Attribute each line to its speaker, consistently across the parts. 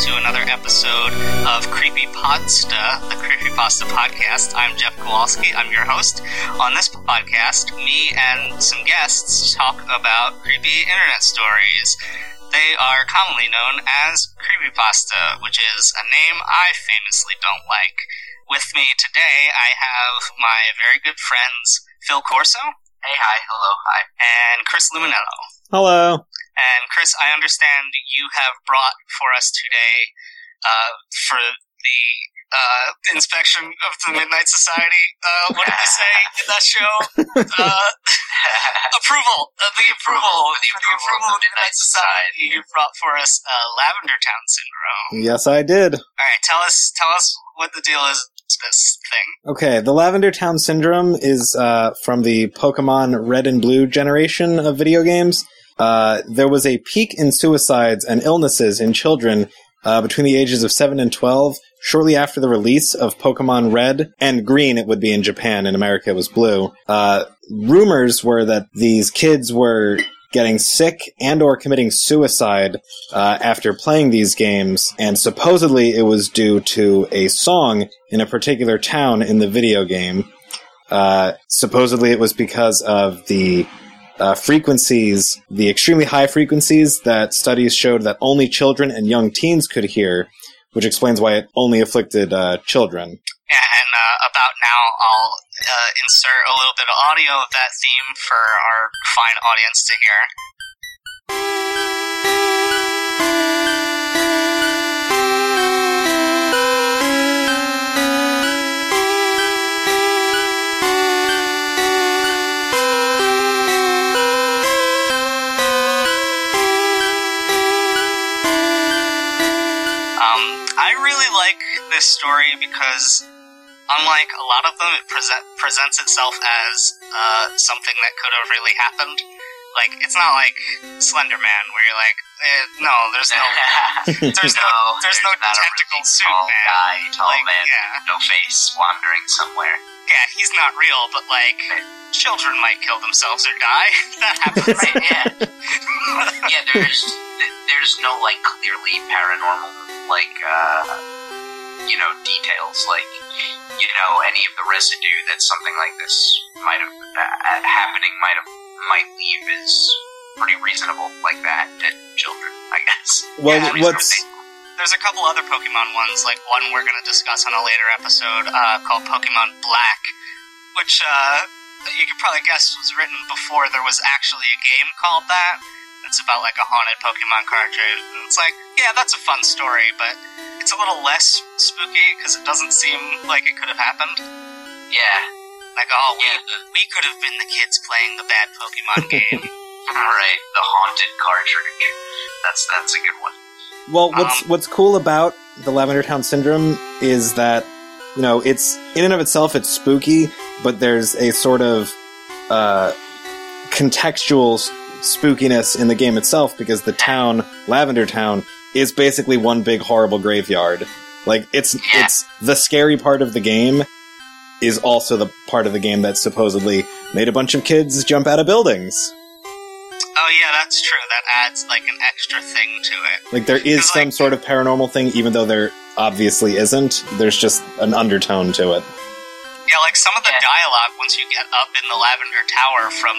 Speaker 1: to another episode of Creepypasta, the Creepy Pasta podcast. I'm Jeff Kowalski. I'm your host. On this podcast, me and some guests talk about creepy internet stories. They are commonly known as Creepy Pasta, which is a name I famously don't like. With me today, I have my very good friends Phil Corso.
Speaker 2: Hey, hi, hello, hi.
Speaker 1: And Chris Luminello.
Speaker 3: Hello.
Speaker 1: And Chris, I understand you have brought for us today, uh, for the uh, inspection of the Midnight Society. Uh, what did they say in that show? Uh, approval. Uh, the approval. The, approval of the Midnight Society. You brought for us uh, Lavender Town Syndrome.
Speaker 3: Yes, I did.
Speaker 1: All right, tell us, tell us what the deal is. with This thing.
Speaker 3: Okay, the Lavender Town Syndrome is uh, from the Pokemon Red and Blue generation of video games. Uh, there was a peak in suicides and illnesses in children uh, between the ages of 7 and 12 shortly after the release of Pokemon Red and Green, it would be in Japan. In America, it was blue. Uh, rumors were that these kids were getting sick and or committing suicide uh, after playing these games, and supposedly it was due to a song in a particular town in the video game. Uh, supposedly it was because of the uh, frequencies, the extremely high frequencies that studies showed that only children and young teens could hear, which explains why it only afflicted uh, children.
Speaker 1: Yeah, and uh, about now, I'll uh, insert a little bit of audio of that theme for our fine audience to hear. This story because, unlike a lot of them, it present, presents itself as uh, something that could have really happened. Like, it's not like Slender Man, where you're like, eh, no, there's no, there's no, there's no
Speaker 2: not a
Speaker 1: tentacle
Speaker 2: really
Speaker 1: suit
Speaker 2: tall
Speaker 1: man.
Speaker 2: guy, tall
Speaker 1: Like,
Speaker 2: man,
Speaker 1: yeah.
Speaker 2: no face, wandering somewhere.
Speaker 1: Yeah, he's not real, but like, children might kill themselves or die. that happens.
Speaker 2: Right, yeah. yeah, there's there's no like clearly paranormal like uh you know details like you know any of the residue that something like this might have uh, happening might have might leave is pretty reasonable like that to children, I guess.
Speaker 3: Well,
Speaker 1: Yeah,
Speaker 3: what's
Speaker 1: There's a couple other Pokemon ones, like one we're going to discuss on a later episode uh, called Pokemon Black, which uh, you could probably guess was written before there was actually a game called that. It's about like a haunted Pokemon cartridge. And it's like, yeah, that's a fun story, but it's a little less spooky because it doesn't seem like it could have happened.
Speaker 2: Yeah,
Speaker 1: Like, oh, we,
Speaker 2: yeah, the,
Speaker 1: we could have been the kids playing the bad Pokemon game.
Speaker 2: right, the haunted cartridge. That's that's a good one.
Speaker 3: Well, what's
Speaker 1: Um,
Speaker 3: what's cool about the Lavender Town Syndrome is that you know it's in and of itself it's spooky, but there's a sort of uh, contextual spookiness in the game itself because the town, Lavender Town, is basically one big horrible graveyard. Like it's
Speaker 2: Yeah.
Speaker 3: it's the scary part of the game is also the part of the game that supposedly made a bunch of kids jump out of buildings.
Speaker 1: oh, yeah, that's true. That adds like an extra thing to it.
Speaker 3: Like there is some
Speaker 1: like-
Speaker 3: sort of paranormal thing, even though there obviously isn't. There's just an undertone to it.
Speaker 1: Yeah, like some of the
Speaker 2: Yeah.
Speaker 1: dialogue once you get up in the Lavender Tower from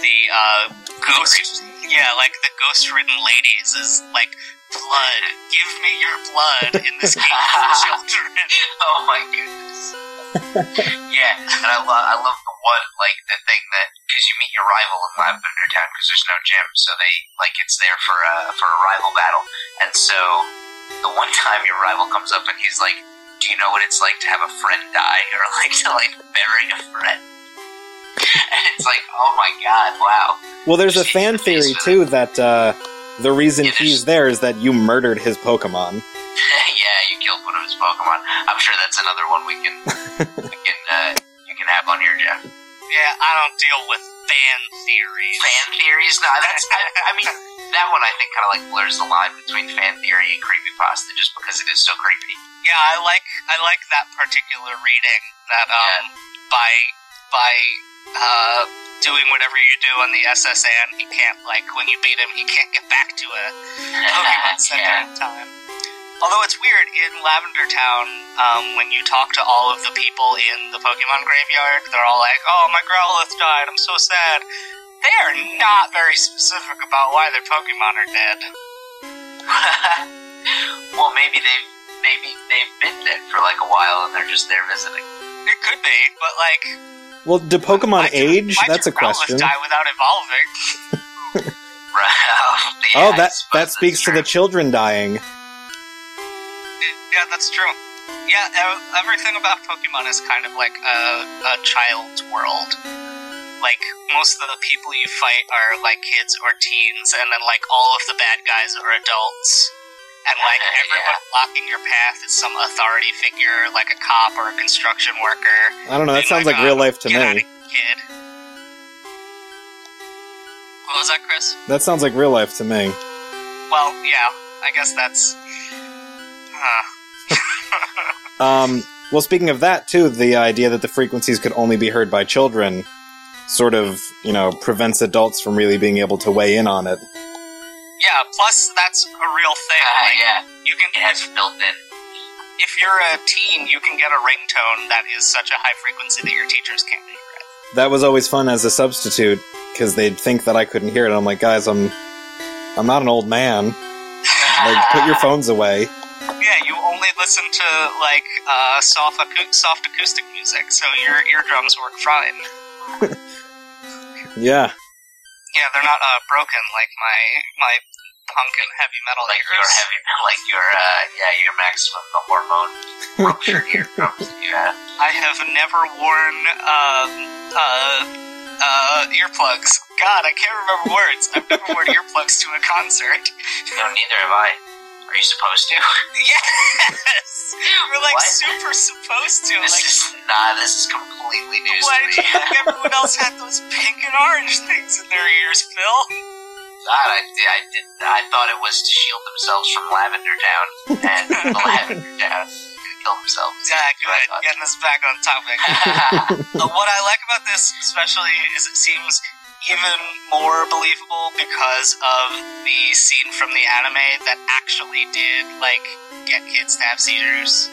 Speaker 1: the uh, ghost, yeah, like the ghost-ridden ladies is like blood. Give me your blood in this game for children.
Speaker 2: Oh my goodness. yeah, and I love I love the one like the thing that because you meet your rival in Lavender Town because there's no gym, so they like it's there for a for a rival battle, and so the one time your rival comes up and he's like, "Do you know what it's like to have a friend die or like to like bury a friend?" And it's like, oh my god, wow.
Speaker 3: Well, there's a fan
Speaker 2: face
Speaker 3: theory
Speaker 2: with
Speaker 3: too that uh, the reason
Speaker 2: Yeah,
Speaker 3: he's there is that you murdered his Pokemon.
Speaker 2: yeah, you killed one of his Pokemon. I'm sure that's another one we can we can uh, you can have on here, Jeff.
Speaker 1: Yeah, I don't deal with fan theories.
Speaker 2: fan theories. No, that's. I, I mean, that one I think kind of like blurs the line between fan theory and creepypasta, just because it is so creepy.
Speaker 1: Yeah, I like I like that particular reading. That um, by by uh, doing whatever you do on the S.S. Anne, he can't like when you beat him, he can't get back to a Pokemon Center
Speaker 2: yeah.
Speaker 1: in time. Although it's weird in Lavender Town, um, when you talk to all of the people in the Pokemon graveyard, they're all like, "Oh, my Growlithe died. I'm so sad." They are not very specific about why their Pokemon are dead.
Speaker 2: well, maybe they've maybe they've been dead for like a while and they're just there visiting.
Speaker 1: It could be, but like,
Speaker 3: Well, do Pokemon
Speaker 1: why
Speaker 3: age?
Speaker 1: why
Speaker 3: That's a question.
Speaker 1: Growlithe die without evolving.
Speaker 2: Right. Yeah,
Speaker 3: Oh, that that
Speaker 2: that's
Speaker 3: speaks to
Speaker 2: true.
Speaker 3: the children dying.
Speaker 1: Yeah, that's true. Yeah, everything about Pokemon is kind of like a, a child's world. Like, most of the people you fight are like kids or teens, and then like all of the bad guys are adults. And like
Speaker 2: Yeah.
Speaker 1: everyone blocking your path is some authority figure, like a cop or a construction worker.
Speaker 3: I don't know. That
Speaker 1: Being
Speaker 3: sounds like
Speaker 1: uh,
Speaker 3: real life to
Speaker 1: Get out
Speaker 3: me.
Speaker 1: of here, kid. What was that, Chris?
Speaker 3: That sounds like real life to me.
Speaker 1: Well, yeah, I guess that's. Uh,
Speaker 3: Um, well, speaking of that too, the idea that the frequencies could only be heard by children sort of, you know, prevents adults from really being able to weigh in on it.
Speaker 1: Yeah, plus that's a real thing.
Speaker 2: Uh,
Speaker 1: Like,
Speaker 2: yeah,
Speaker 1: you can
Speaker 2: it has built in.
Speaker 1: if you're a teen, you can get a ringtone that is such a high frequency that your teachers can't hear it.
Speaker 3: That was always fun as a substitute because they'd think that I couldn't hear it. I'm like, guys, I'm, I'm not an old man. Like, put your phones away.
Speaker 1: Yeah, you only listen to like uh, soft acou- soft acoustic music, so your eardrums work fine.
Speaker 3: Yeah.
Speaker 1: Yeah, they're not uh, broken like my my punk and heavy metal
Speaker 2: Like your
Speaker 1: ears.
Speaker 2: heavy, like your uh, yeah, your maximum the hormone ruptured eardrums that you.
Speaker 1: I have never worn um, uh, uh, earplugs. God, I can't remember words. I've never worn earplugs to a concert.
Speaker 2: No, neither have I. Are you supposed to?
Speaker 1: Yes, we're like
Speaker 2: What?
Speaker 1: super supposed to.
Speaker 2: This
Speaker 1: like,
Speaker 2: is not. This is completely new.
Speaker 1: why
Speaker 2: to
Speaker 1: did
Speaker 2: me.
Speaker 1: you think everyone else had those pink and orange things in their ears, Phil?
Speaker 2: God, I, I did. I thought it was to shield themselves from Lavender Town, and the Lavender Town kill themselves.
Speaker 1: Yeah,
Speaker 2: That's what I
Speaker 1: good.
Speaker 2: thought.
Speaker 1: Getting us back on topic. Uh, what I like about this, especially, is it seems even more believable because of the scene from the anime that actually did like get kids to have seizures.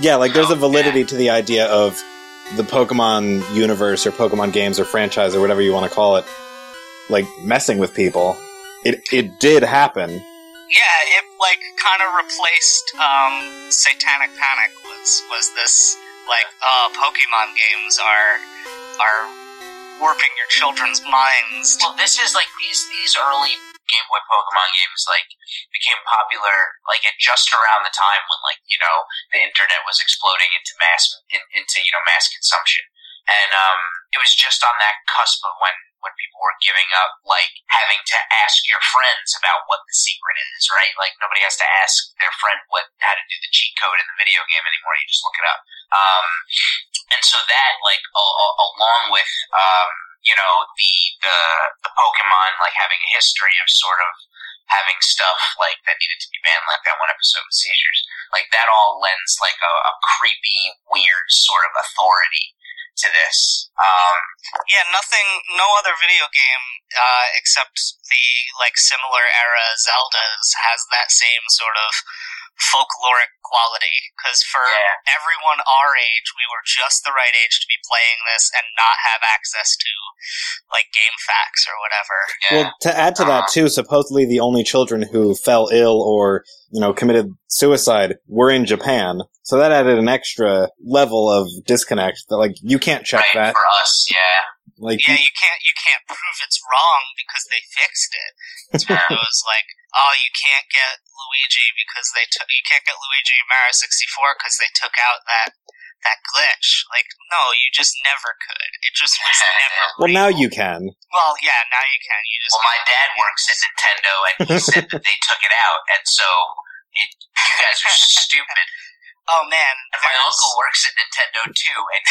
Speaker 3: Yeah, like there's a
Speaker 2: Oh,
Speaker 3: validity to the idea of the Pokemon universe or Pokemon games or franchise or whatever you want to call it, like messing with people. It it did happen.
Speaker 1: Yeah, it like kind of replaced um, Satanic Panic. Was was this like uh, Pokemon games are are warping your children's minds?
Speaker 2: Well, this is like these these early Game Boy Pokemon games like became popular like at just around the time when like you know the internet was exploding into mass in, into you know mass consumption, and um, it was just on that cusp of when when people were giving up like having to ask your friends about what the secret is, right? Like nobody has to ask their friend what how to do the cheat code in the video game anymore. You just look it up. Um, and so that like along with um, you know the the the Pokemon like having a history of sort of having stuff like that needed to be banned, like that one episode with seizures, like that all lends like a, a creepy, weird sort of authority to this. Um,
Speaker 1: Yeah, nothing. No other video game uh, except the like similar era Zelda's has that same sort of folkloric quality. Because for
Speaker 2: Yeah.
Speaker 1: everyone our age, we were just the right age to be playing this and not have access to like game facts or whatever.
Speaker 2: yeah.
Speaker 3: Well, to add to that uh-huh. too, supposedly the only children who fell ill or you know committed suicide were in Japan, so that added an extra level of disconnect. That like you can't check
Speaker 2: right
Speaker 3: that.
Speaker 2: for us, yeah.
Speaker 3: Like
Speaker 1: Yeah, you can't you can't prove it's wrong because they fixed it. It's one of those like, oh, you can't get Luigi because they took you can't get Luigi in Mario 64 because they took out that that glitch. Like, no, you just never could. It just was never.
Speaker 3: well, now you can.
Speaker 1: Well, yeah, now you can. You just.
Speaker 2: Well, my dad works at Nintendo, and he said that they took it out, and so it, you guys are stupid.
Speaker 1: Oh man,
Speaker 2: And my uncle works at Nintendo too, and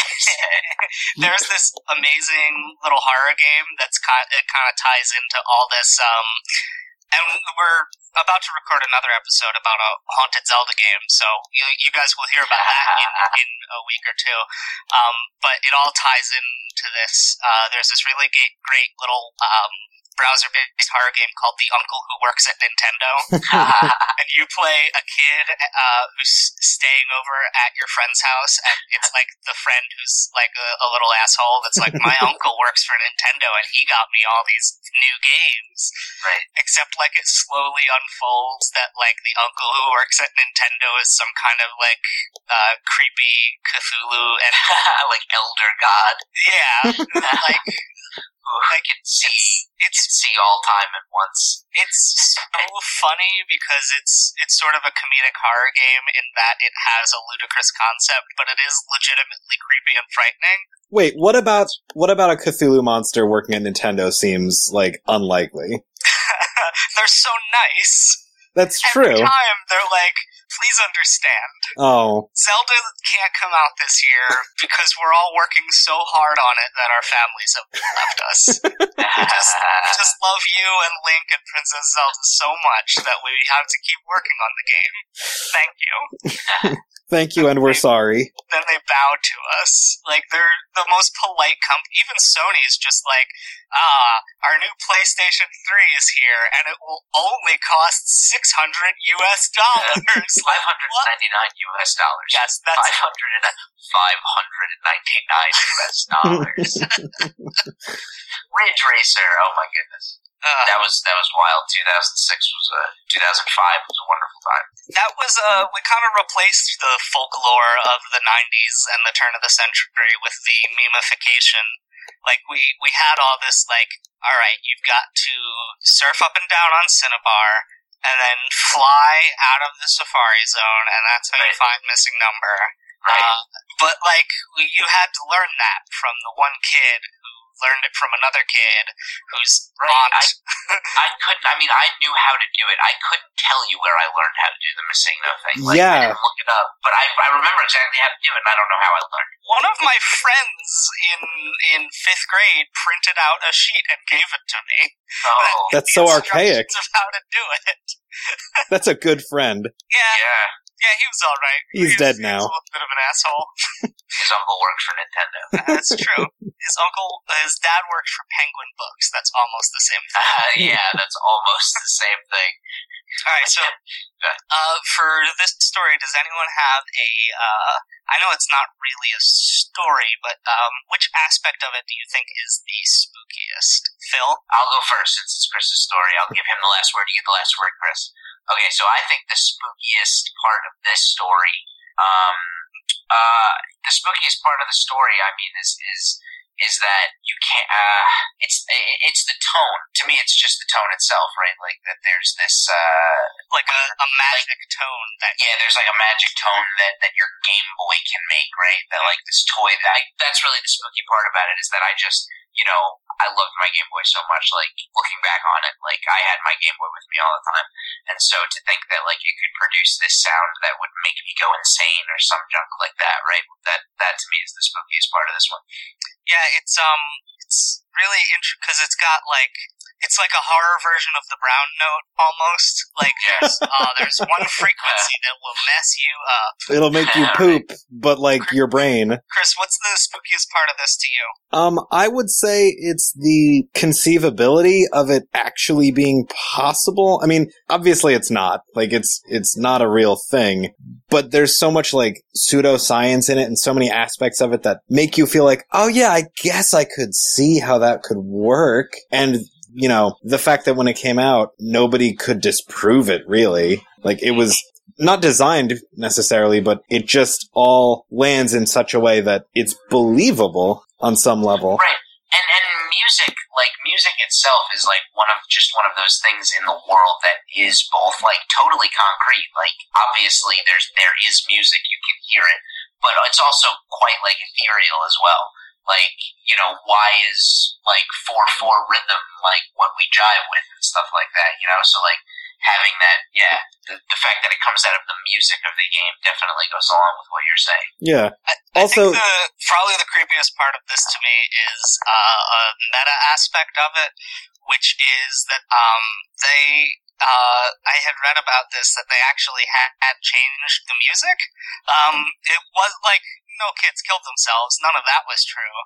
Speaker 1: there's this amazing little horror game that's kind it kind of ties into all this um and we're about to record another episode about a haunted Zelda game, so you, you guys will hear about that in, in a week or two. Um, but it all ties into this. Uh, there's this really great, great little um, browser-based horror game called The Uncle Who Works at Nintendo, and you play a kid uh, who's staying over at your friend's house, and it's like the friend who's like a, a little asshole that's like, my uncle works for Nintendo, and he got me all these new games.
Speaker 2: Right.
Speaker 1: Except like it slowly unfolds that like the uncle who works at Nintendo is some kind of like uh, creepy Cthulhu and
Speaker 2: like elder god.
Speaker 1: yeah, like
Speaker 2: I can see
Speaker 1: it's
Speaker 2: can see all time at once.
Speaker 1: it's so funny because it's it's sort of a comedic horror game in that it has a ludicrous concept, but it is legitimately creepy and frightening.
Speaker 3: Wait, what about what about a Cthulhu monster working at Nintendo seems like unlikely.
Speaker 1: They're so nice.
Speaker 3: That's
Speaker 1: Every
Speaker 3: true.
Speaker 1: time they're like, please understand.
Speaker 3: Oh,
Speaker 1: Zelda can't come out this year because we're all working so hard on it that our families have left us. just- We just love you and Link and Princess Zelda so much that we have to keep working on the game. Thank you.
Speaker 3: Thank you, and we're sorry.
Speaker 1: Then they bow to us. Like, they're the most polite company. Even Sony's just like, ah, our new PlayStation 3 is here and it will only cost 600 US dollars.
Speaker 2: Five hundred and ninety nine US dollars.
Speaker 1: yes, that's
Speaker 2: Five hundred and five hundred and ninety nine US dollars. Ridge Racer. Oh my goodness.
Speaker 1: Uh,
Speaker 2: That was that was wild. Two thousand six was a two thousand five was a wonderful time.
Speaker 1: that was uh we kind of replaced the folklore of the 90s and the turn of the century with the memification like we we had all this like all right you've got to surf up and down on cinnabar and then fly out of the safari zone and that's how you find missing number
Speaker 2: Right.
Speaker 1: uh, but like you had to learn that from the one kid learned it from another kid who's
Speaker 2: Right,
Speaker 1: aunt
Speaker 2: I couldn't. I mean, I knew how to do it. I couldn't tell you where I learned how to do the MissingNo thing. Like, I
Speaker 3: Yeah.
Speaker 2: didn't look it up, but I, I remember exactly how to do it, and I don't know how I learned.
Speaker 1: one of my friends in in fifth grade printed out a sheet and gave it to me.
Speaker 2: Oh,
Speaker 3: That's so archaic.
Speaker 1: Of how to do it.
Speaker 3: That's a good friend.
Speaker 1: Yeah,
Speaker 2: yeah.
Speaker 1: Yeah, he was all right.
Speaker 3: He's
Speaker 1: He was-
Speaker 3: dead
Speaker 1: he was
Speaker 3: now.
Speaker 1: a little bit of an asshole.
Speaker 2: His uncle works for Nintendo.
Speaker 1: That's true. His uncle, his dad worked for Penguin Books. That's almost the same thing.
Speaker 2: Uh, yeah, that's almost the same thing.
Speaker 1: All right, so uh, for this story, does anyone have a? Uh, I know it's not really a story, but um, which aspect of it do you think is the spookiest? Phil.
Speaker 2: I'll go first since it's Chris's story. I'll give him the last word. You get the last word, Chris. Okay, so I think the spookiest part of this story, um, uh, the spookiest part of the story, I mean, is is is that you can't. Uh, it's it's the tone. To me, it's just the tone itself, right? Like that. There's this. Uh,
Speaker 1: Like a, a magic tone that
Speaker 2: yeah, there's like a magic tone that, that your Game Boy can make, right? That like this toy that I, that's really the spooky part about it is that I just, you know, I loved my Game Boy so much. Like looking back on it, like I had my Game Boy with me all the time, and so to think that like it could produce this sound that would make me go insane or some junk like that, right? That that to me is the spookiest part of this one.
Speaker 1: Yeah, it's um, it's really interesting because it's got like it's like a horror version of the brown note almost. Like there's uh, there's one frequency that will mess you up.
Speaker 3: It'll make you poop, but like your brain.
Speaker 1: Chris, what's the spookiest part of this to you?
Speaker 3: Um, I would say it's the conceivability of it actually being possible. I mean, obviously it's not. Like it's it's not a real thing. But there's so much like pseudoscience in it and so many aspects of it that make you feel like, oh yeah, I guess I could see how that could work. And you know, the fact that when it came out, nobody could disprove it really. Like it was not designed necessarily, but it just all lands in such a way that it's believable on some level.
Speaker 2: Right. And and music, like music itself is like one of just one of those things in the world that is both like totally concrete. Like obviously there's there is music, you can hear it, but it's also quite like ethereal as well. Like, you know, why is like four four rhythm like what we jive with and stuff like that, you know? So like having that yeah, the, the fact that it comes out of the music of the game definitely goes along with what you're saying.
Speaker 3: Yeah.
Speaker 1: I
Speaker 3: Also-
Speaker 1: think the, probably the creepiest part of this to me is uh, a meta aspect of it, which is that um, they. Uh, I had read about this that they actually had, had changed the music. Um, it was like no kids killed themselves. None of that was true.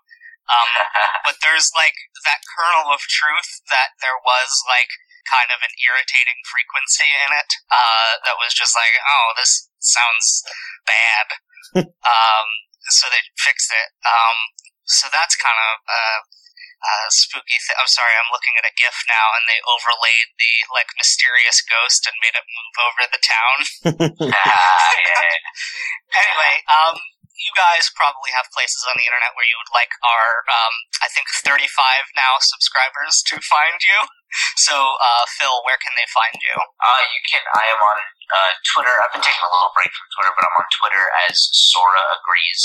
Speaker 1: Um, but there's like that kernel of truth that there was like kind of an irritating frequency in it uh, that was just like, oh, this sounds bad. um, so they fixed it. Um, so that's kind of uh, uh, spooky. Th- I'm sorry, I'm looking at a GIF now, and they overlaid the like mysterious ghost and made it move over the town.
Speaker 2: Ah, yeah.
Speaker 1: anyway, um, you guys probably have places on the internet where you would like our, um, I think 35 now subscribers to find you. So, uh, Phil, where can they find you?
Speaker 2: Uh, you can. I am on uh, Twitter. I've been taking a little break from Twitter, but I'm on Twitter as Sora agrees.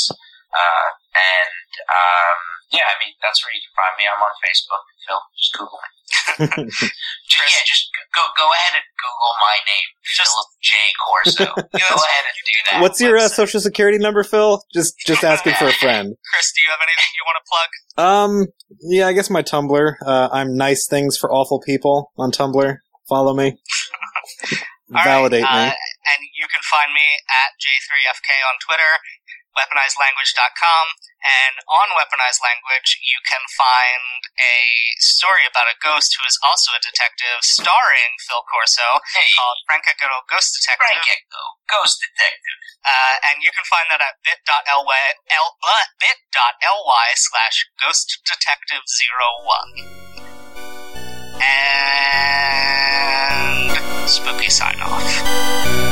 Speaker 2: Uh, and um, yeah, I mean that's where you can find me. I'm on Facebook. Phil, just Google me. Just, yeah, just go go ahead and Google my name, Philip J Corso. go ahead and do that.
Speaker 3: What's your uh, social security number, Phil? Just just asking for a friend.
Speaker 1: Chris, do you have anything you want to plug?
Speaker 3: Um, yeah, I guess my Tumblr. Uh, I'm nice things for awful people on Tumblr. Follow me.
Speaker 1: All right,
Speaker 3: Validate
Speaker 1: uh,
Speaker 3: me.
Speaker 1: And you can find me at J3FK on Twitter, weaponizedlanguage.com, and on Weaponized Language you can find a story about a ghost who is also a detective, starring Phil Corso,
Speaker 2: Hey,
Speaker 1: called Frank Echo Ghost Detective.
Speaker 2: Frank Echo, Ghost Detective.
Speaker 1: Uh, and you can find that at bit.ly, l, uh, bit.ly slash ghost detective zero one. And spooky sign off.